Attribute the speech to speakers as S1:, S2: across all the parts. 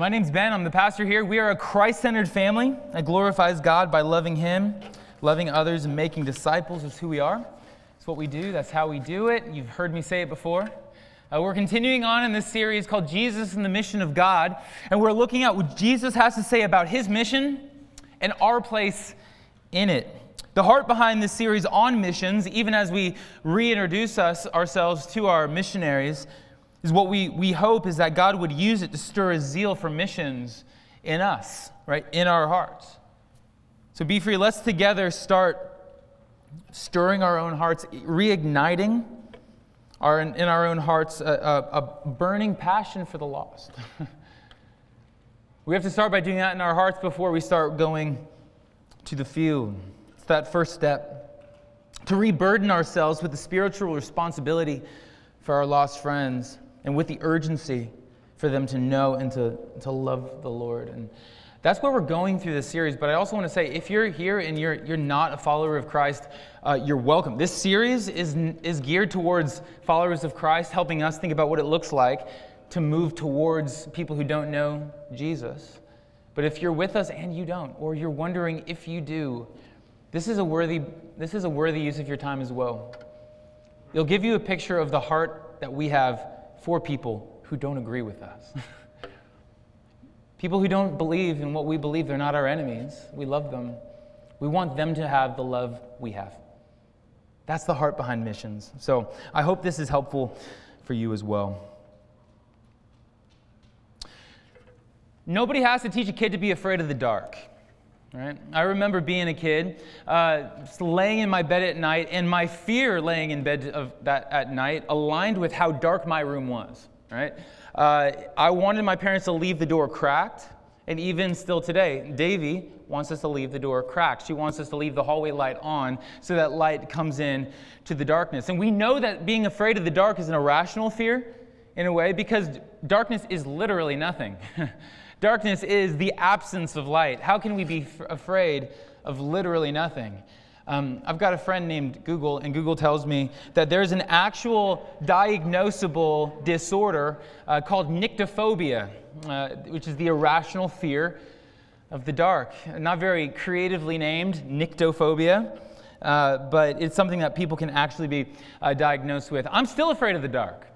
S1: My name's Ben. I'm the pastor here. We are a Christ centered family that glorifies God by loving Him, loving others, and making disciples is who we are. It's what we do, that's how we do it. You've heard me say it before. Uh, we're continuing on in this series called Jesus and the Mission of God, and we're looking at what Jesus has to say about His mission and our place in it. The heart behind this series on missions, even as we reintroduce us ourselves to our missionaries, is what we, we hope is that God would use it to stir a zeal for missions in us, right? In our hearts. So BeFree. Let's together start stirring our own hearts, reigniting our, in our own hearts a, a, a burning passion for the lost. we have to start by doing that in our hearts before we start going to the field. It's that first step to reburden ourselves with the spiritual responsibility for our lost friends and with the urgency for them to know and to, to love the Lord. And that's where we're going through this series. But I also want to say if you're here and you're, you're not a follower of Christ, uh, you're welcome. This series is, is geared towards followers of Christ, helping us think about what it looks like to move towards people who don't know Jesus. But if you're with us and you don't, or you're wondering if you do, this is a worthy, this is a worthy use of your time as well. It'll give you a picture of the heart that we have for people who don't agree with us. people who don't believe in what we believe, they're not our enemies. We love them. We want them to have the love we have. That's the heart behind missions. So I hope this is helpful for you as well. Nobody has to teach a kid to be afraid of the dark. Right? I remember being a kid, uh, laying in my bed at night, and my fear laying in bed of that at night aligned with how dark my room was. Right? Uh, I wanted my parents to leave the door cracked, and even still today, Davy wants us to leave the door cracked. She wants us to leave the hallway light on so that light comes in to the darkness. And we know that being afraid of the dark is an irrational fear in a way because darkness is literally nothing. Darkness is the absence of light. How can we be f- afraid of literally nothing? Um, I've got a friend named Google, and Google tells me that there's an actual diagnosable disorder uh, called nyctophobia, uh, which is the irrational fear of the dark. Not very creatively named, nyctophobia, uh, but it's something that people can actually be uh, diagnosed with. I'm still afraid of the dark.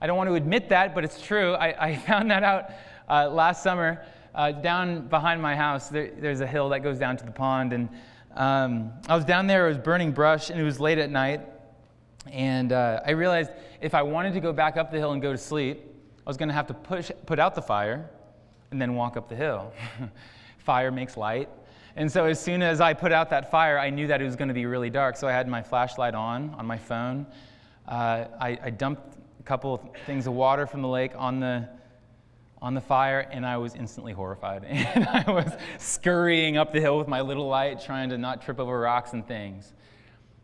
S1: I don't want to admit that, but it's true. I, I found that out uh, last summer, uh, down behind my house, there, there's a hill that goes down to the pond. And um, I was down there, it was burning brush, and it was late at night. And uh, I realized if I wanted to go back up the hill and go to sleep, I was going to have to push, put out the fire and then walk up the hill. fire makes light. And so as soon as I put out that fire, I knew that it was going to be really dark. So I had my flashlight on on my phone. Uh, I, I, dumped a couple of things of water from the lake on the on the fire, and I was instantly horrified. And I was scurrying up the hill with my little light, trying to not trip over rocks and things.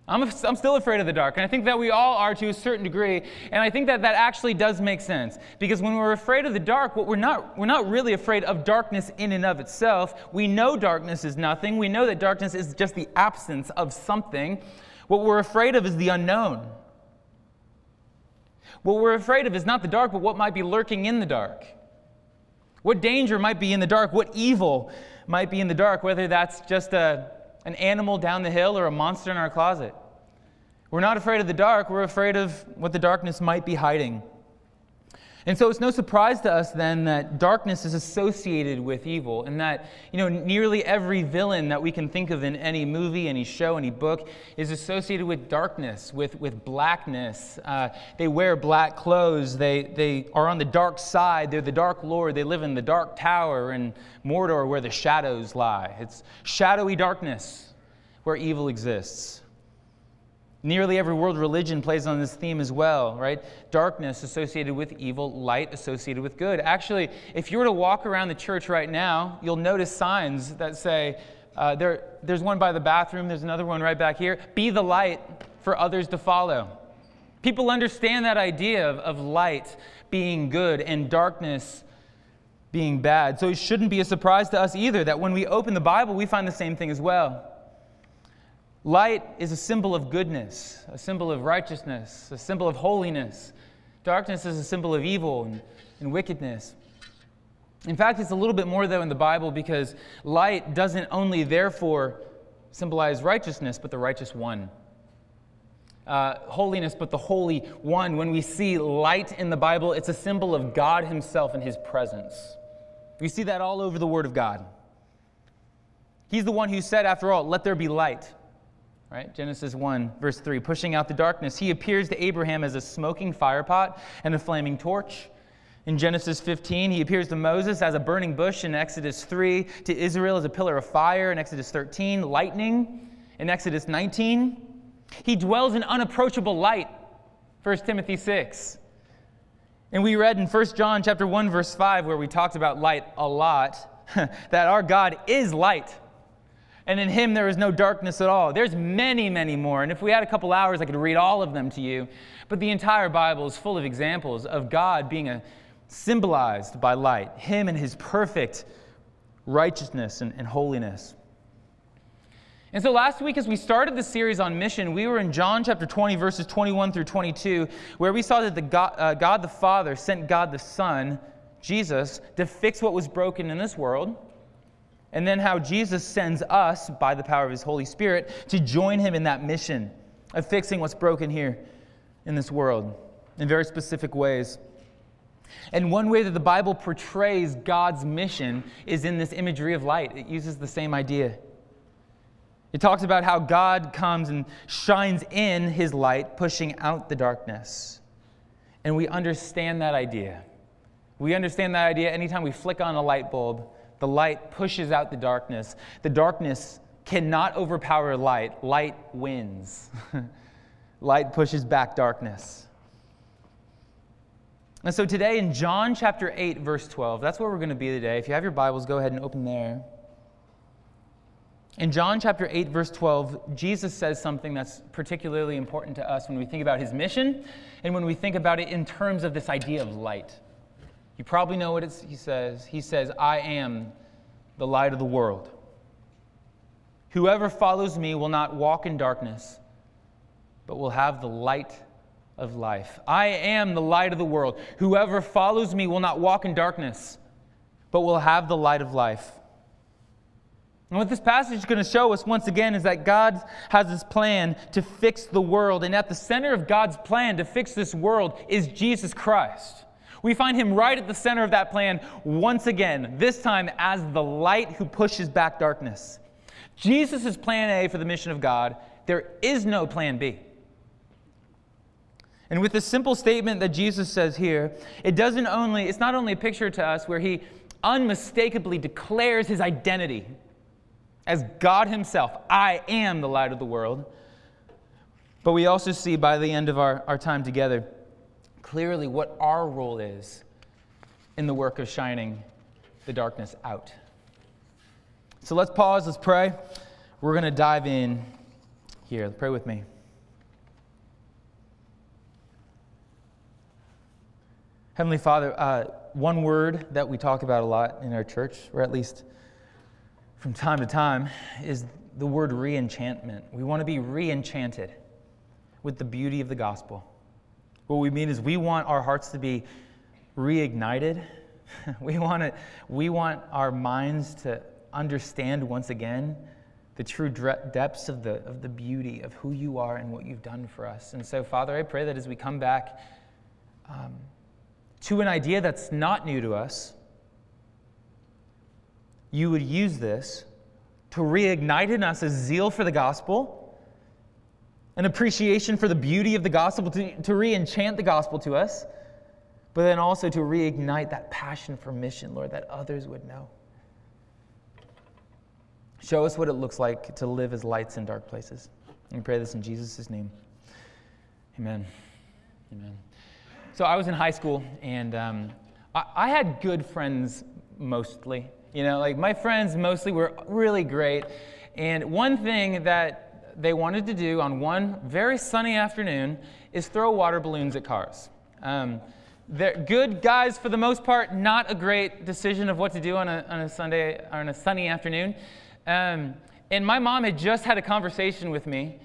S1: I'm, I'm still afraid of the dark, and I think that we all are to a certain degree, and I think that that actually does make sense. Because when we're afraid of the dark, what we're not, we're not really afraid of darkness in and of itself. We know darkness is nothing, we know that darkness is just the absence of something. What we're afraid of is the unknown. What we're afraid of is not the dark, but what might be lurking in the dark. What danger might be in the dark? What evil might be in the dark? Whether that's just a, an animal down the hill or a monster in our closet. We're not afraid of the dark, we're afraid of what the darkness might be hiding. And so it's no surprise to us then that darkness is associated with evil, and that you know nearly every villain that we can think of in any movie, any show, any book is associated with darkness, with, with blackness. Uh, they wear black clothes. They, they are on the dark side. They're the dark lord. They live in the dark tower in Mordor where the shadows lie. It's shadowy darkness where evil exists. Nearly every world religion plays on this theme as well, right? Darkness associated with evil, light associated with good. Actually, if you were to walk around the church right now, you'll notice signs that say, uh, there, there's one by the bathroom, there's another one right back here. Be the light for others to follow. People understand that idea of, of light being good and darkness being bad. So it shouldn't be a surprise to us either that when we open the Bible, we find the same thing as well. Light is a symbol of goodness, a symbol of righteousness, a symbol of holiness. Darkness is a symbol of evil and, and wickedness. In fact, it's a little bit more, though, in the Bible because light doesn't only, therefore, symbolize righteousness, but the righteous one. Uh, holiness, but the Holy One. When we see light in the Bible, it's a symbol of God Himself and His presence. We see that all over the Word of God. He's the one who said, after all, let there be light. Right? Genesis 1, verse 3, pushing out the darkness. He appears to Abraham as a smoking firepot and a flaming torch. In Genesis 15, he appears to Moses as a burning bush in Exodus 3, to Israel as a pillar of fire in Exodus 13, lightning in Exodus 19. He dwells in unapproachable light, 1 Timothy 6. And we read in 1 John chapter 1 verse 5 where we talked about light a lot that our God is light. And in him there is no darkness at all. There's many, many more. And if we had a couple hours, I could read all of them to you. But the entire Bible is full of examples of God being a symbolized by light, him and his perfect righteousness and, and holiness. And so last week, as we started the series on mission, we were in John chapter 20, verses 21 through 22, where we saw that the God, uh, God the Father sent God the Son, Jesus, to fix what was broken in this world. And then how Jesus sends us, by the power of his Holy Spirit, to join him in that mission of fixing what's broken here in this world in very specific ways. And one way that the Bible portrays God's mission is in this imagery of light. It uses the same idea. It talks about how God comes and shines in his light, pushing out the darkness. And we understand that idea. We understand that idea anytime we flick on a light bulb, the light pushes out the darkness. The darkness cannot overpower light, light wins. light pushes back darkness. And so today in John chapter 8, verse 12, that's where we're going to be today. If you have your Bibles, go ahead and open there. In John chapter 8, verse 12, Jesus says something that's particularly important to us when we think about his mission and when we think about it in terms of this idea of light. You probably know what he says. He says, I am the light of the world. Whoever follows me will not walk in darkness, but will have the light of life. I am the light of the world. Whoever follows me will not walk in darkness, but will have the light of life. And what this passage is going to show us once again is that God has this plan to fix the world. And at the center of God's plan to fix this world is Jesus Christ. We find him right at the center of that plan once again, this time as the light who pushes back darkness. Jesus is plan A for the mission of God. There is no plan B. And with the simple statement that Jesus says here, it doesn't only, it's not only a picture to us where he unmistakably declares his identity as God himself. I am the light of the world. But we also see by the end of our, our time together clearly what our role is in the work of shining the darkness out. So let's pause, let's pray. We're going to dive in here. Pray with me. Heavenly Father, uh, one word that we talk about a lot in our church, or at least from time to time, is the word re-enchantment. We want to be re-enchanted with the beauty of the gospel. What we mean is we want our hearts to be reignited. we, want it, we want our minds to understand once again the true depths of the, of the beauty of who you are and what you've done for us. And so, Father, I pray that as we come back, um, to an idea that's not new to us, you would use this to reignite in us a zeal for the gospel, an appreciation for the beauty of the gospel, to, to re enchant the gospel to us, but then also to reignite that passion for mission, Lord, that others would know. Show us what it looks like to live as lights in dark places. And we pray this in Jesus' name. Amen. Amen. So I was in high school, and um, I, I had good friends mostly. You know, like my friends mostly were really great. And one thing that they wanted to do on one very sunny afternoon is throw water balloons at cars. Um, they're good guys for the most part, not a great decision of what to do on a, on a Sunday or on a sunny afternoon. Um, and my mom had just had a conversation with me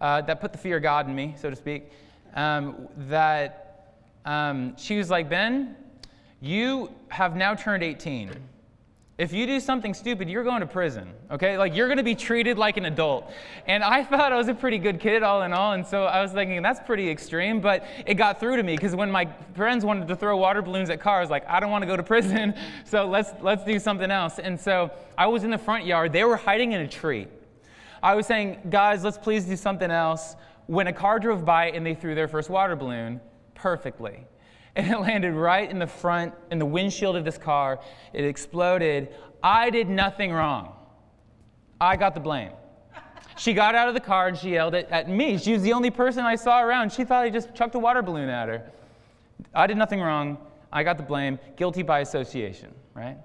S1: uh, that put the fear of God in me, so to speak, um, that um, she was like, Ben, You have now turned 18. If you do something stupid, you're going to prison, okay? Like you're going to be treated like an adult. And I thought I was a pretty good kid, all in all. And so I was thinking, that's pretty extreme. But it got through to me because when my friends wanted to throw water balloons at cars, like, I don't want to go to prison. So let's, let's do something else. And so I was in the front yard. They were hiding in a tree. I was saying, guys, let's please do something else. When a car drove by and they threw their first water balloon, perfectly and it landed right in the front, in the windshield of this car. It exploded. I did nothing wrong. I got the blame. She got out of the car and she yelled at me. She was the only person I saw around. She thought I just chucked a water balloon at her. I did nothing wrong. I got the blame. Guilty by association, right?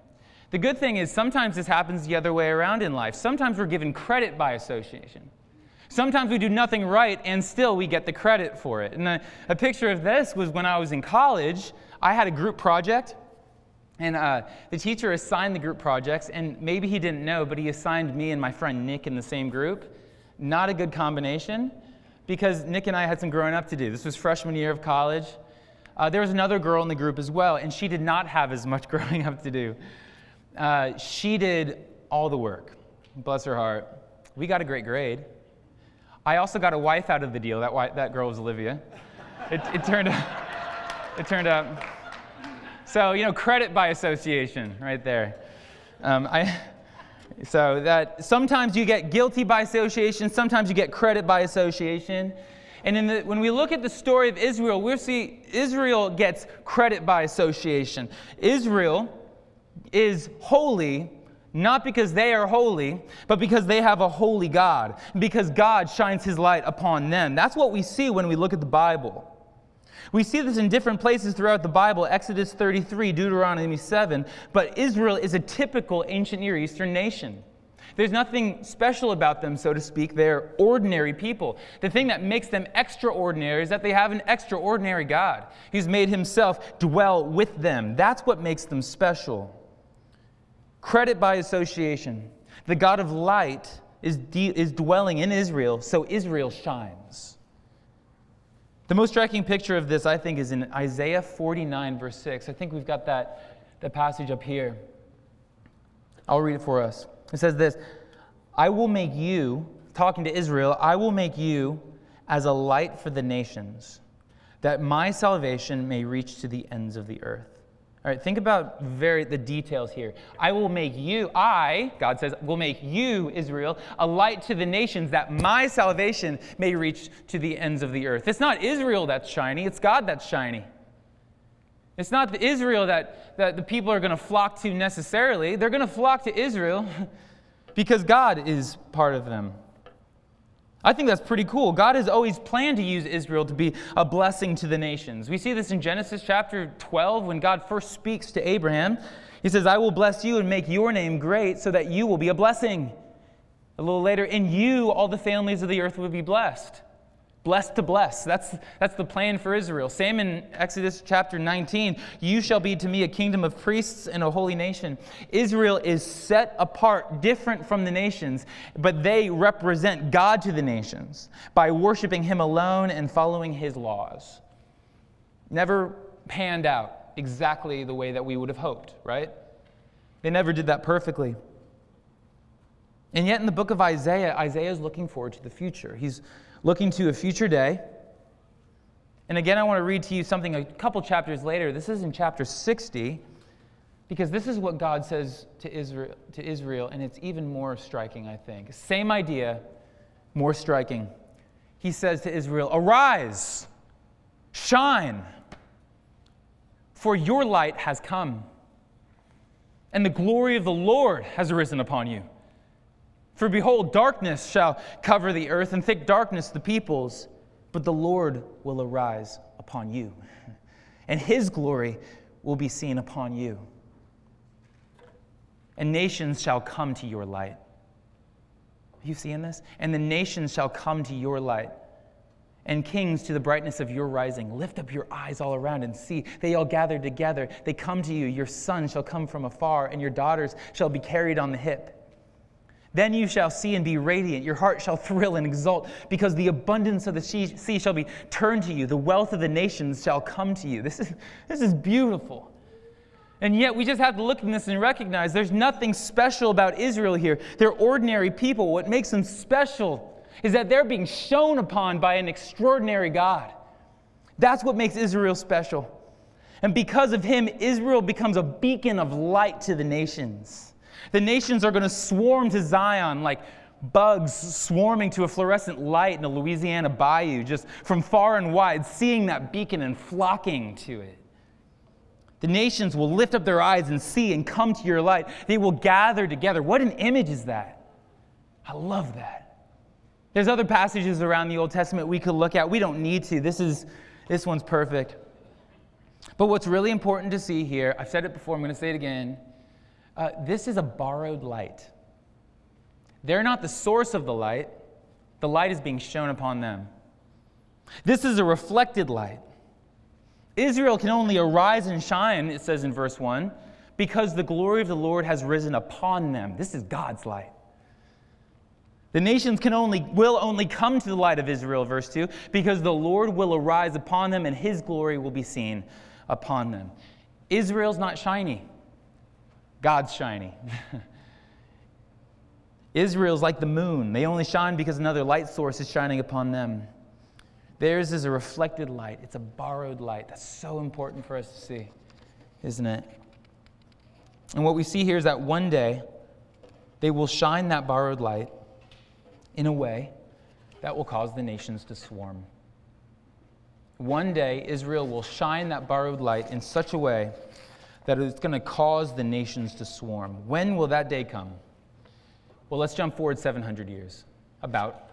S1: The good thing is sometimes this happens the other way around in life. Sometimes we're given credit by association. Sometimes we do nothing right and still we get the credit for it. And a, a picture of this was when I was in college. I had a group project, and uh, the teacher assigned the group projects, and maybe he didn't know, but he assigned me and my friend Nick in the same group. Not a good combination because Nick and I had some growing up to do. This was freshman year of college. Uh, there was another girl in the group as well, and she did not have as much growing up to do. Uh, she did all the work. Bless her heart. We got a great grade. I also got a wife out of the deal. That, wife, that girl was Olivia. It, it, turned out, it turned out. So, you know, credit by association right there. Um, I, so that sometimes you get guilty by association, sometimes you get credit by association. And the, when we look at the story of Israel, we see Israel gets credit by association. Israel is holy not because they are holy, but because they have a holy God, because God shines his light upon them. That's what we see when we look at the Bible. We see this in different places throughout the Bible Exodus 33, Deuteronomy 7, but Israel is a typical ancient Near Eastern nation. There's nothing special about them, so to speak. They're ordinary people. The thing that makes them extraordinary is that they have an extraordinary God. He's made himself dwell with them. That's what makes them special. Credit by association. The God of light is, de- is dwelling in Israel, so Israel shines. The most striking picture of this, I think, is in Isaiah 49, verse 6. I think we've got that, that passage up here. I'll read it for us. It says this I will make you, talking to Israel, I will make you as a light for the nations, that my salvation may reach to the ends of the earth. All right, think about very the details here. I will make you, I, God says, will make you, Israel, a light to the nations that my salvation may reach to the ends of the earth. It's not Israel that's shiny, it's God that's shiny. It's not the Israel that, that the people are going to flock to necessarily. They're going to flock to Israel because God is part of them. I think that's pretty cool. God has always planned to use Israel to be a blessing to the nations. We see this in Genesis chapter 12 when God first speaks to Abraham. He says, I will bless you and make your name great so that you will be a blessing. A little later, in you all the families of the earth will be blessed. Blessed to bless. That's, that's the plan for Israel. Same in Exodus chapter 19. You shall be to me a kingdom of priests and a holy nation. Israel is set apart, different from the nations, but they represent God to the nations by worshiping Him alone and following His laws. Never panned out exactly the way that we would have hoped, right? They never did that perfectly. And yet, in the book of Isaiah, Isaiah is looking forward to the future. He's looking to a future day. And again, I want to read to you something a couple chapters later. This is in chapter 60, because this is what God says to Israel, to Israel, and it's even more striking, I think. Same idea, more striking. He says to Israel, Arise, shine, for your light has come, and the glory of the Lord has arisen upon you. For behold, darkness shall cover the earth, and thick darkness the peoples, but the Lord will arise upon you, and his glory will be seen upon you. And nations shall come to your light. Are you seeing this? And the nations shall come to your light, and kings to the brightness of your rising. Lift up your eyes all around and see. They all gather together. They come to you. Your sons shall come from afar, and your daughters shall be carried on the hip. Then you shall see and be radiant. Your heart shall thrill and exult, because the abundance of the sea shall be turned to you. The wealth of the nations shall come to you. This is, this is beautiful. And yet, we just have to look at this and recognize there's nothing special about Israel here. They're ordinary people. What makes them special is that they're being shone upon by an extraordinary God. That's what makes Israel special. And because of him, Israel becomes a beacon of light to the nations. The nations are going to swarm to Zion like bugs swarming to a fluorescent light in a Louisiana bayou, just from far and wide, seeing that beacon and flocking to it. The nations will lift up their eyes and see and come to your light. They will gather together. What an image is that! I love that. There's other passages around the Old Testament we could look at. We don't need to. This is this one's perfect. But what's really important to see here, I've said it before, I'm going to say it again. Uh, this is a borrowed light. They're not the source of the light, the light is being shone upon them. This is a reflected light. Israel can only arise and shine, it says in verse 1, because the glory of the Lord has risen upon them. This is God's light. The nations can only will only come to the light of Israel, verse 2, because the Lord will arise upon them and his glory will be seen upon them. Israel's not shiny. God's shiny. Israel's like the moon. They only shine because another light source is shining upon them. Theirs is a reflected light, it's a borrowed light. That's so important for us to see, isn't it? And what we see here is that one day they will shine that borrowed light in a way that will cause the nations to swarm. One day, Israel will shine that borrowed light in such a way that it's going to cause the nations to swarm. When will that day come? Well, let's jump forward 700 years, about,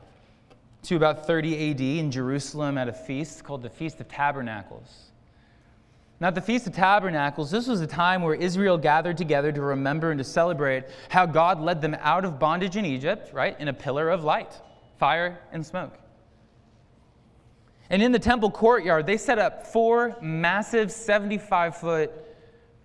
S1: to about 30 AD in Jerusalem at a feast called the Feast of Tabernacles. Now, at the Feast of Tabernacles, this was a time where Israel gathered together to remember and to celebrate how God led them out of bondage in Egypt, right, in a pillar of light, fire, and smoke. And in the temple courtyard, they set up four massive 75 foot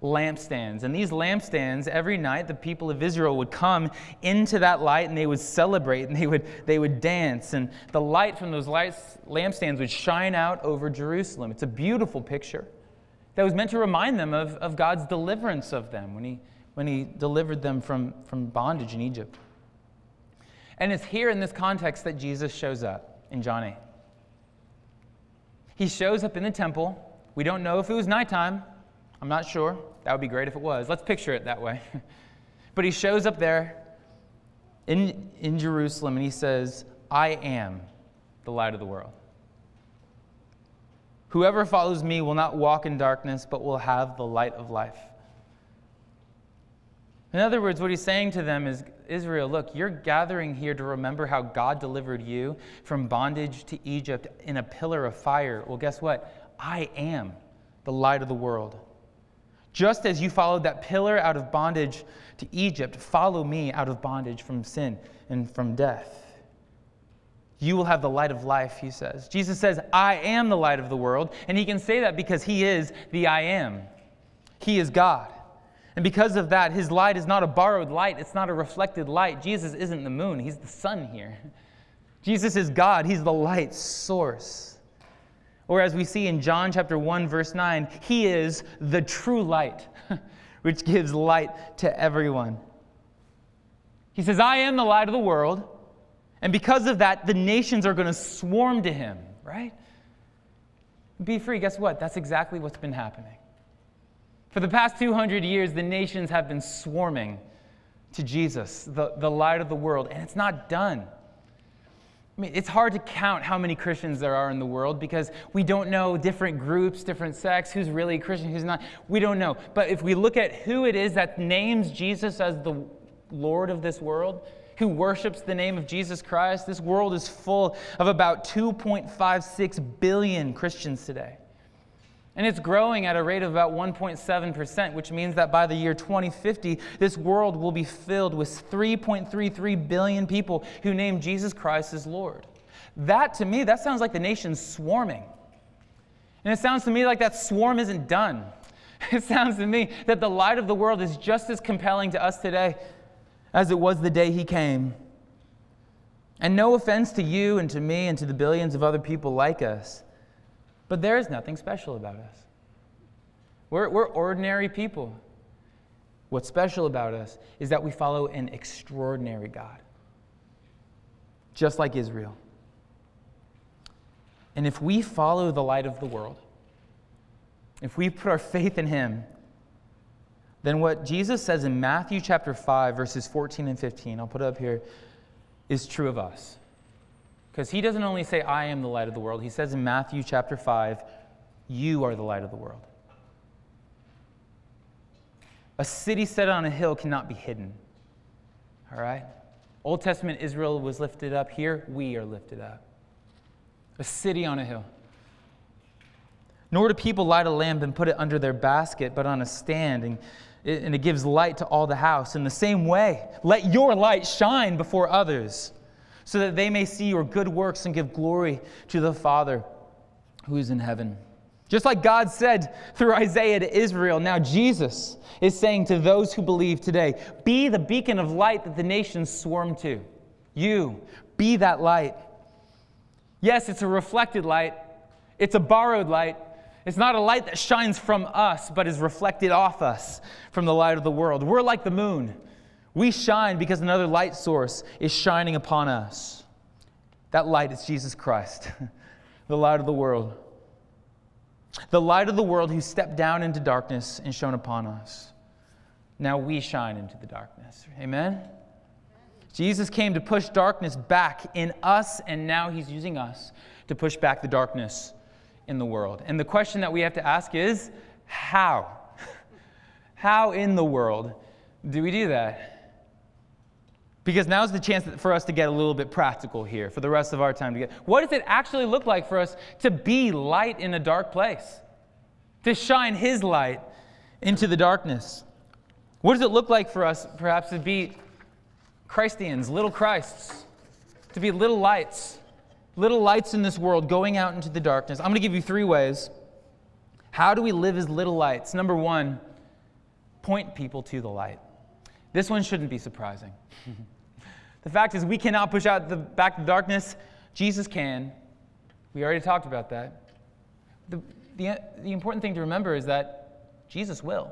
S1: lampstands. And these lampstands, every night, the people of Israel would come into that light and they would celebrate and they would, they would dance. And the light from those lights, lampstands would shine out over Jerusalem. It's a beautiful picture that was meant to remind them of, of God's deliverance of them when he, when he delivered them from, from bondage in Egypt. And it's here in this context that Jesus shows up in John 8. He shows up in the temple. We don't know if it was nighttime. I'm not sure. That would be great if it was. Let's picture it that way. but he shows up there in, in Jerusalem and he says, I am the light of the world. Whoever follows me will not walk in darkness, but will have the light of life. In other words, what he's saying to them is Israel, look, you're gathering here to remember how God delivered you from bondage to Egypt in a pillar of fire. Well, guess what? I am the light of the world. Just as you followed that pillar out of bondage to Egypt, follow me out of bondage from sin and from death. You will have the light of life, he says. Jesus says, I am the light of the world. And he can say that because he is the I am. He is God. And because of that, his light is not a borrowed light, it's not a reflected light. Jesus isn't the moon, he's the sun here. Jesus is God, he's the light source. Or as we see in John chapter 1 verse 9, he is the true light, which gives light to everyone. He says, "I am the light of the world." And because of that, the nations are going to swarm to him, right? BeFree, guess what? That's exactly what's been happening. For the past 200 years, the nations have been swarming to Jesus, the, the light of the world, and it's not done. I mean, it's hard to count how many Christians there are in the world because we don't know different groups, different sects, who's really a Christian, who's not. We don't know. But if we look at who it is that names Jesus as the Lord of this world, who worships the name of Jesus Christ, this world is full of about 2.56 billion Christians today. And it's growing at a rate of about 1.7%, which means that by the year 2050, this world will be filled with 3.33 billion people who name Jesus Christ as Lord. That, to me, that sounds like the nation's swarming. And it sounds to me like that swarm isn't done. It sounds to me that the light of the world is just as compelling to us today as it was the day he came. And no offense to you and to me and to the billions of other people like us. But there is nothing special about us. We're, we're ordinary people. what's special about us is that we follow an extraordinary God, just like Israel. And if we follow the light of the world, if we put our faith in Him, then what Jesus says in Matthew chapter 5, verses 14 and 15, I'll put up here, is true of us. Because He doesn't only say, I am the light of the world, He says in Matthew chapter 5, You are the light of the world. A city set on a hill cannot be hidden. All right? Old Testament Israel was lifted up. Here, we are lifted up. A city on a hill. Nor do people light a lamp and put it under their basket, but on a stand, and it, and it gives light to all the house. In the same way, let your light shine before others, so that they may see your good works and give glory to the Father who is in heaven. Just like God said through Isaiah to Israel, now Jesus is saying to those who believe today be the beacon of light that the nations swarm to. You, be that light. Yes, it's a reflected light, it's a borrowed light. It's not a light that shines from us, but is reflected off us from the light of the world. We're like the moon. We shine because another light source is shining upon us. That light is Jesus Christ, the light of the world the light of the world who stepped down into darkness and shone upon us. Now we shine into the darkness. Amen? Jesus came to push darkness back in us, and now he's using us to push back the darkness in the world. And the question that we have to ask is how? How in the world do we do that? Because now's the chance for us to get a little bit practical here for the rest of our time together. What does it actually look like for us to be light in a dark place? To shine His light into the darkness? What does it look like for us, perhaps, to be Christians, little Christs, to be little lights, little lights in this world going out into the darkness? I'm going to give you three ways. How do we live as little lights? Number one, point people to the light. This one shouldn't be surprising. The fact is, we cannot push out the back the darkness. Jesus can. We already talked about that. The, the, the important thing to remember is that Jesus will.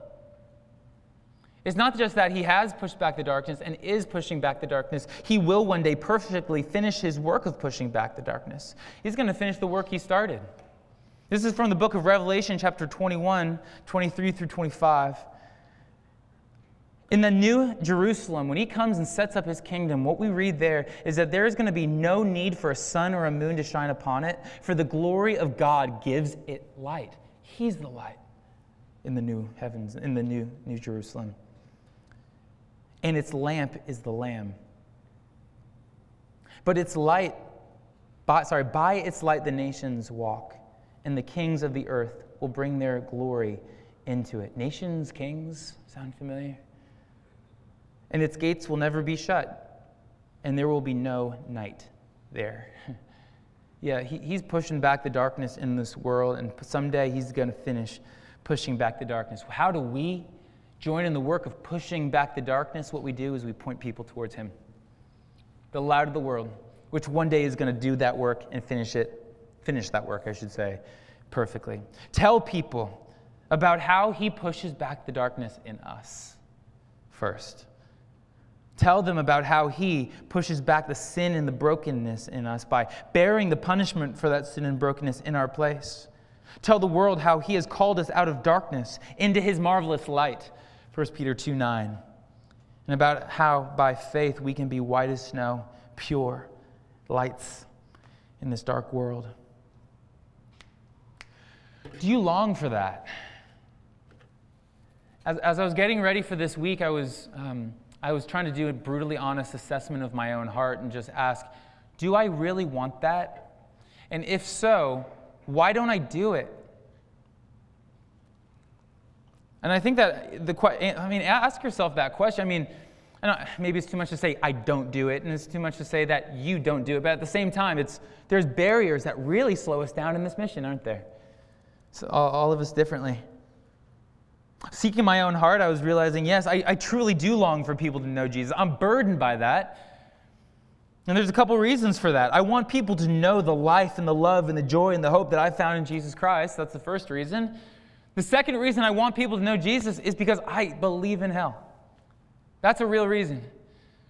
S1: It's not just that he has pushed back the darkness and is pushing back the darkness. He will one day perfectly finish his work of pushing back the darkness. He's going to finish the work he started. This is from the book of Revelation, chapter 21, 23 through 25. In the new Jerusalem, when he comes and sets up his kingdom, what we read there is that there is going to be no need for a sun or a moon to shine upon it, for the glory of God gives it light. He's the light in the new heavens, in the new New Jerusalem. And its lamp is the Lamb. But its light, by, sorry, by its light the nations walk, and the kings of the earth will bring their glory into it. Nations, kings, sound familiar? And its gates will never be shut, and there will be no night there. yeah, he, he's pushing back the darkness in this world, and someday he's going to finish pushing back the darkness. How do we join in the work of pushing back the darkness? What we do is we point people towards him, the light of the world, which one day is going to do that work and finish it, finish that work, I should say, perfectly. Tell people about how he pushes back the darkness in us first. Tell them about how He pushes back the sin and the brokenness in us by bearing the punishment for that sin and brokenness in our place. Tell the world how He has called us out of darkness into His marvelous light, 1 Peter 2 9. And about how by faith we can be white as snow, pure lights in this dark world. Do you long for that? As, as I was getting ready for this week, I was. Um, I was trying to do a brutally honest assessment of my own heart and just ask, do I really want that? And if so, why don't I do it? And I think that the question, eh, I mean, ask yourself that question. I mean, I maybe it's too much to say I don't do it, and it's too much to say that you don't do it. But at the same time, it's there's barriers that really slow us down in this mission, aren't there? So all, all of us differently. Seeking my own heart, I was realizing, yes, I, I truly do long for people to know Jesus. I'm burdened by that. And there's a couple reasons for that. I want people to know the life and the love and the joy and the hope that I found in Jesus Christ. That's the first reason. The second reason I want people to know Jesus is because I believe in hell. That's a real reason.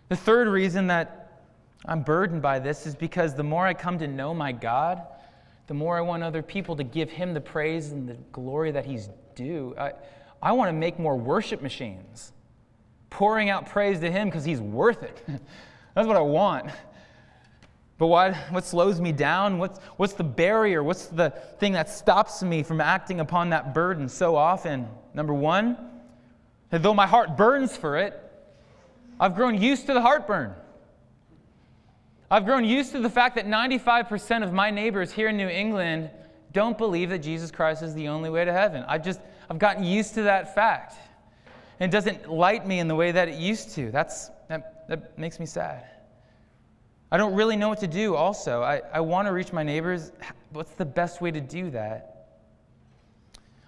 S1: The third reason that I'm burdened by this is because the more I come to know my God, the more I want other people to give Him the praise and the glory that He's due. I, I want to make more worship machines, pouring out praise to Him because He's worth it. That's what I want. But what, what slows me down? What's, what's the barrier? What's the thing that stops me from acting upon that burden so often? Number one, that though my heart burns for it, I've grown used to the heartburn. I've grown used to the fact that 95% of my neighbors here in New England don't believe that Jesus Christ is the only way to heaven. I've just, I've gotten used to that fact. And it doesn't light me in the way that it used to. That's, that, that makes me sad. I don't really know what to do, also. I, I want to reach my neighbors. What's the best way to do that?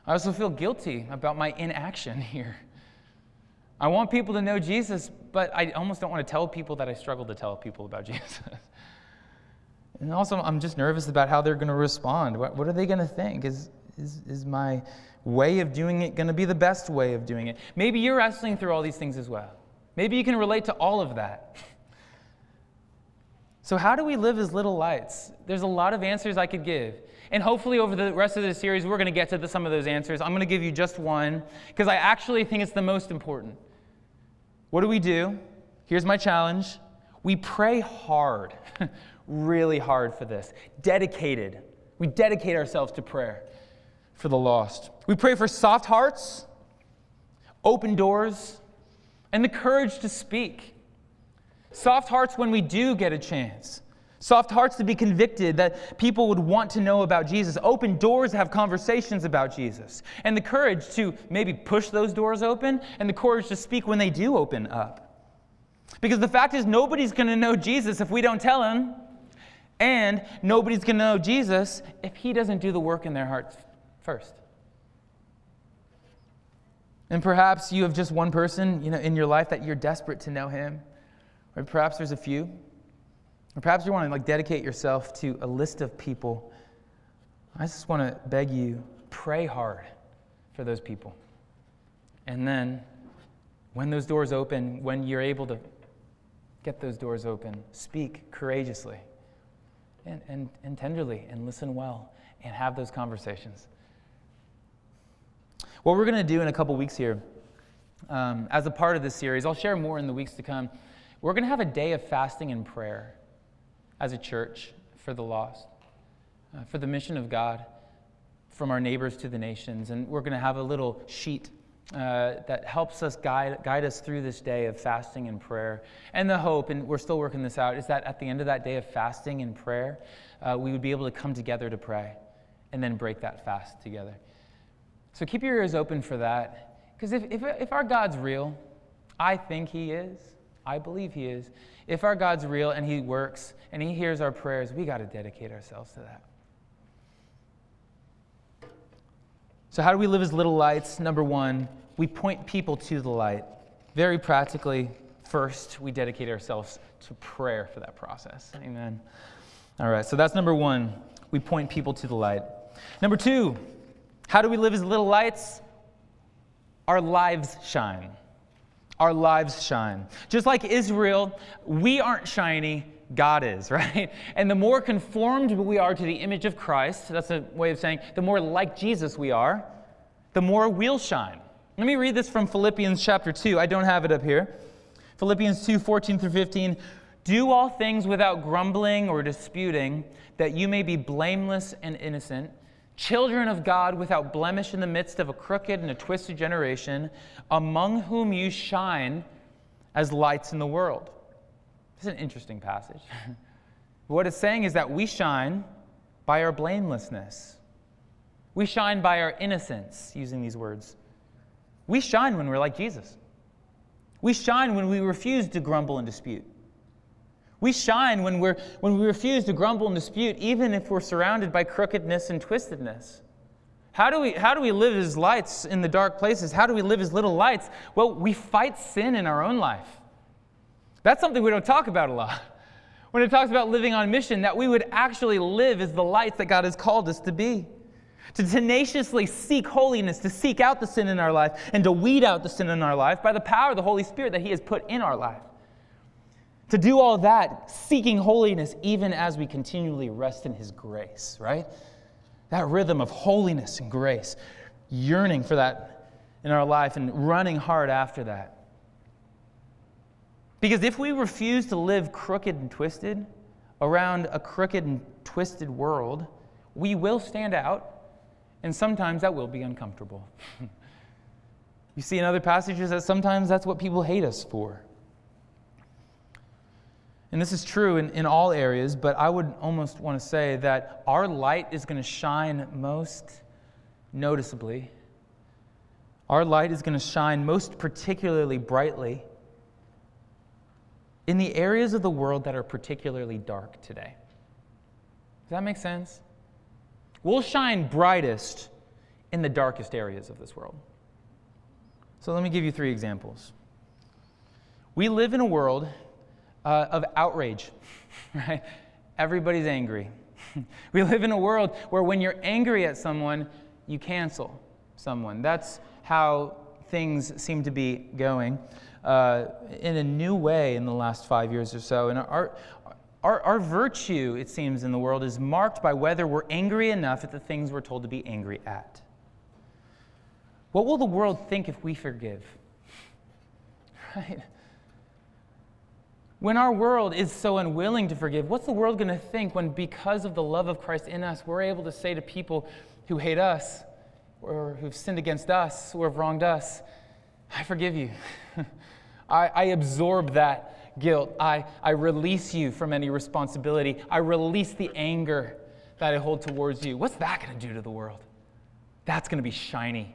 S1: I also feel guilty about my inaction here. I want people to know Jesus, but I almost don't want to tell people that I struggle to tell people about Jesus. and also, I'm just nervous about how they're going to respond. What, what are they going to think? Is, is, is my way of doing it going to be the best way of doing it? Maybe you're wrestling through all these things as well. Maybe you can relate to all of that. So, how do we live as little lights? There's a lot of answers I could give. And hopefully, over the rest of the series, we're going to get to the, some of those answers. I'm going to give you just one because I actually think it's the most important. What do we do? Here's my challenge we pray hard, really hard for this, dedicated. We dedicate ourselves to prayer for the lost. We pray for soft hearts, open doors, and the courage to speak. Soft hearts when we do get a chance. Soft hearts to be convicted that people would want to know about Jesus. Open doors to have conversations about Jesus. And the courage to maybe push those doors open and the courage to speak when they do open up. Because the fact is, nobody's going to know Jesus if we don't tell him. And nobody's going to know Jesus if he doesn't do the work in their hearts first. And perhaps you have just one person you know, in your life that you're desperate to know him. Or perhaps there's a few. Or perhaps you want to like dedicate yourself to a list of people. I just want to beg you, pray hard for those people. And then when those doors open, when you're able to get those doors open, speak courageously and, and, and tenderly and listen well and have those conversations. What we're going to do in a couple weeks here, um, as a part of this series, I'll share more in the weeks to come. We're going to have a day of fasting and prayer as a church for the lost, uh, for the mission of God, from our neighbors to the nations. And we're going to have a little sheet uh, that helps us guide, guide us through this day of fasting and prayer. And the hope, and we're still working this out, is that at the end of that day of fasting and prayer, uh, we would be able to come together to pray and then break that fast together. So keep your ears open for that. Because if, if, if our God's real, I think He is, I believe He is. If our God's real and He works and He hears our prayers, we got to dedicate ourselves to that. So, how do we live as little lights? Number one, we point people to the light. Very practically, first, we dedicate ourselves to prayer for that process. Amen. All right, so that's number one. We point people to the light. Number two, how do we live as little lights? Our lives shine our lives shine. Just like Israel, we aren't shiny, God is, right? And the more conformed we are to the image of Christ, that's a way of saying the more like Jesus we are, the more we'll shine. Let me read this from Philippians chapter 2. I don't have it up here. Philippians 2 14 through 15. Do all things without grumbling or disputing, that you may be blameless and innocent children of God without blemish in the midst of a crooked and a twisted generation, among whom you shine as lights in the world. This is an interesting passage. what it's saying is that we shine by our blamelessness. We shine by our innocence, using these words. We shine when we're like Jesus. We shine when we refuse to grumble and dispute. We shine when, we're, when we refuse to grumble and dispute, even if we're surrounded by crookedness and twistedness. How do, we, how do we live as lights in the dark places? How do we live as little lights? Well, we fight sin in our own life. That's something we don't talk about a lot. When it talks about living on mission, that we would actually live as the lights that God has called us to be. to tenaciously seek holiness, to seek out the sin in our life, and to weed out the sin in our life by the power of the Holy Spirit that He has put in our life. To do all that, seeking holiness, even as we continually rest in His grace, right? That rhythm of holiness and grace, yearning for that in our life and running hard after that. Because if we refuse to live crooked and twisted around a crooked and twisted world, we will stand out and sometimes that will be uncomfortable. you see in other passages that sometimes that's what people hate us for. And this is true in, in all areas, but I would almost want to say that our light is going to shine most noticeably. Our light is going to shine most particularly brightly in the areas of the world that are particularly dark today. Does that make sense? We'll shine brightest in the darkest areas of this world. So let me give you three examples. We live in a world uh, of outrage, right? Everybody's angry. we live in a world where when you're angry at someone, you cancel someone. That's how things seem to be going uh, in a new way in the last five years or so. And our, our, our virtue, it seems, in the world is marked by whether we're angry enough at the things we're told to be angry at. What will the world think if we forgive? Right? When our world is so unwilling to forgive, what's the world going to think when, because of the love of Christ in us, we're able to say to people who hate us or who've sinned against us or have wronged us, I forgive you. I, I absorb that guilt. I, I release you from any responsibility. I release the anger that I hold towards you. What's that going to do to the world? That's going to be shiny.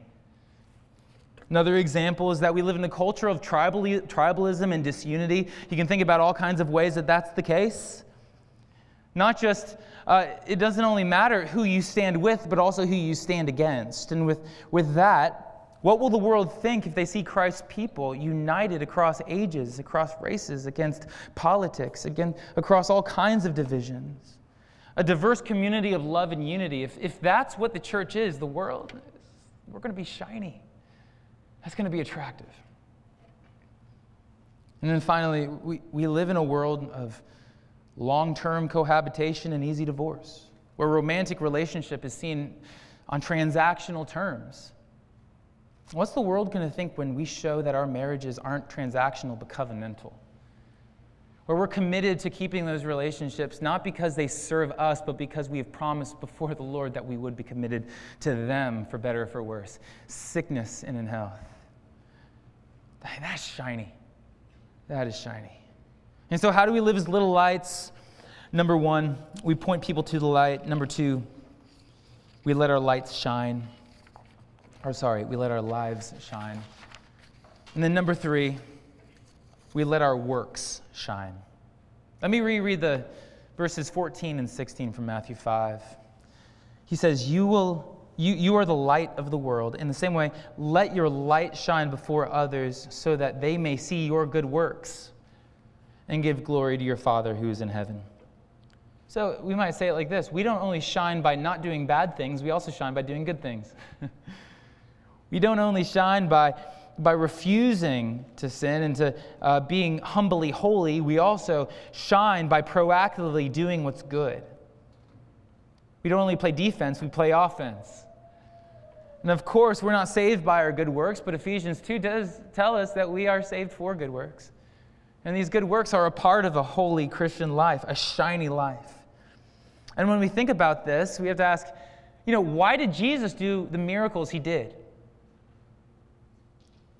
S1: Another example is that we live in a culture of tribalism and disunity. You can think about all kinds of ways that that's the case. Not just, uh, it doesn't only matter who you stand with, but also who you stand against. And with, with that, what will the world think if they see Christ's people united across ages, across races, against politics, again, across all kinds of divisions? A diverse community of love and unity. If, if that's what the church is, the world, we're going to be shiny. That's going to be attractive. And then finally, we, we live in a world of long term cohabitation and easy divorce, where romantic relationship is seen on transactional terms What's the world going to think when we show that our marriages aren't transactional but covenantal? Where we're committed to keeping those relationships not because they serve us, but because we have promised before the Lord that we would be committed to them for better or for worse. Sickness and in health. That's shiny. That is shiny. And so, how do we live as little lights? Number one, we point people to the light. Number two, we let our lights shine or sorry, we let our lives shine. And then number three, we let our works shine. Let me reread the verses 14 and 16 from Matthew 5. He says, You will you, you are the light of the world. In the same way, let your light shine before others so that they may see your good works and give glory to your Father who is in heaven. So we might say it like this We don't only shine by not doing bad things, we also shine by doing good things. We don't only shine by, by refusing to sin and to uh, being humbly holy, we also shine by proactively doing what's good. We don't only play defense, we play offense. And of course, we're not saved by our good works, but Ephesians 2 does tell us that we are saved for good works. And these good works are a part of a holy Christian life, a shiny life. And when we think about this, we have to ask, you know, why did Jesus do the miracles he did?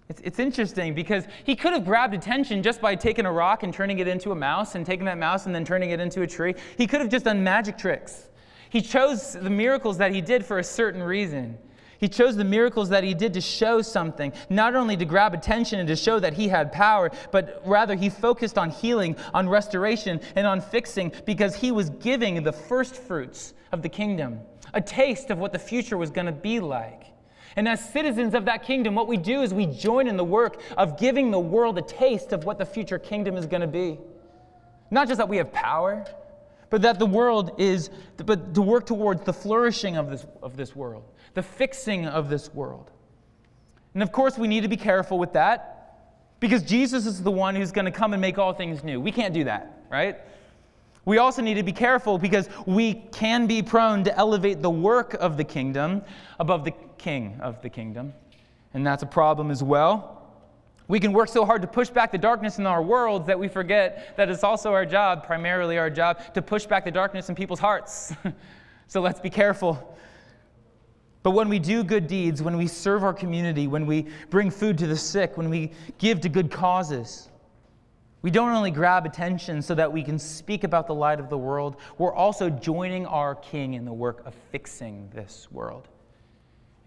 S1: It's, it's interesting because he could have grabbed attention just by taking a rock and turning it into a mouse and taking that mouse and then turning it into a tree. He could have just done magic tricks. He chose the miracles that he did for a certain reason. He chose the miracles that he did to show something, not only to grab attention and to show that he had power, but rather he focused on healing, on restoration, and on fixing because he was giving the first fruits of the kingdom, a taste of what the future was going to be like. And as citizens of that kingdom, what we do is we join in the work of giving the world a taste of what the future kingdom is going to be. Not just that we have power, but that the world is, but to work towards the flourishing of this, of this world, the fixing of this world. And of course, we need to be careful with that because Jesus is the one who's going to come and make all things new. We can't do that, right? We also need to be careful because we can be prone to elevate the work of the kingdom above the king of the kingdom. And that's a problem as well. We can work so hard to push back the darkness in our world that we forget that it's also our job, primarily our job, to push back the darkness in people's hearts. so let's be careful. But when we do good deeds, when we serve our community, when we bring food to the sick, when we give to good causes, we don't only grab attention so that we can speak about the light of the world, we're also joining our King in the work of fixing this world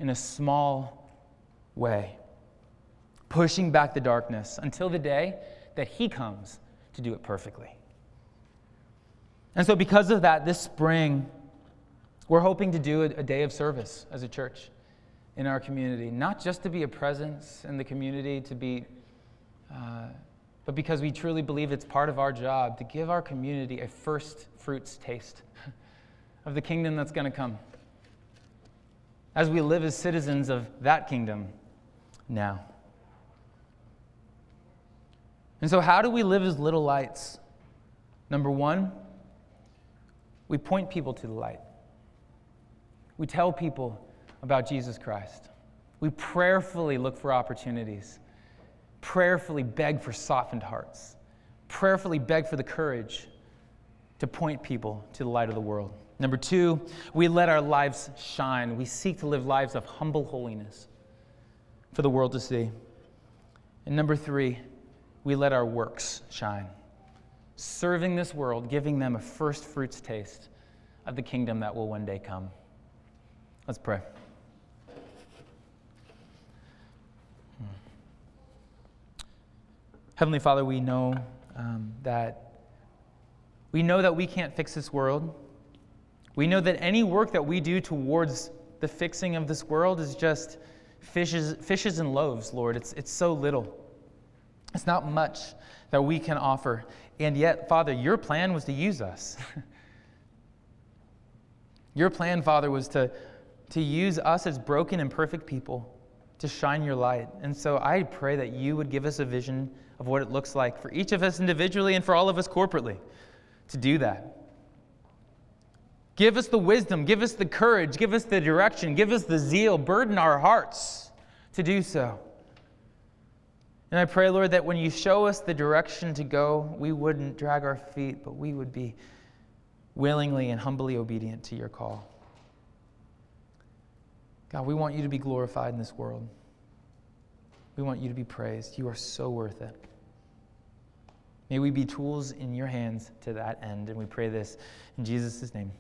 S1: in a small way pushing back the darkness until the day that He comes to do it perfectly. And so, because of that, this spring, we're hoping to do a, a, day of service as a church in our community, not just to be a presence in the community, to be, uh, but because we truly believe it's part of our job to give our community a first fruits taste of the kingdom that's going to come as we live as citizens of that kingdom now. And so, how do we live as little lights? Number one, we point people to the light. We tell people about Jesus Christ. We prayerfully look for opportunities, prayerfully beg for softened hearts, prayerfully beg for the courage to point people to the light of the world. Number two, we let our lives shine. We seek to live lives of humble holiness for the world to see. And number three, we let our works shine, serving this world, giving them a first fruits taste of the kingdom that will one day come. Let's pray. Heavenly Father, we know um, that we know that we can't fix this world. We know that any work that we do towards the fixing of this world is just fishes, fishes and loaves, Lord. It's, it's so little. It's not much that we can offer. And yet, Father, your plan was to use us. your plan, Father, was to, to use us as broken and perfect people to shine your light. And so I pray that you would give us a vision of what it looks like for each of us individually and for all of us corporately to do that. Give us the wisdom, give us the courage, give us the direction, give us the zeal, burden our hearts to do so. And I pray, Lord, that when you show us the direction to go, we wouldn't drag our feet, but we would be willingly and humbly obedient to your call. God, we want you to be glorified in this world. We want you to be praised. You are so worth it. May we be tools in your hands to that end. And we pray this in Jesus' name.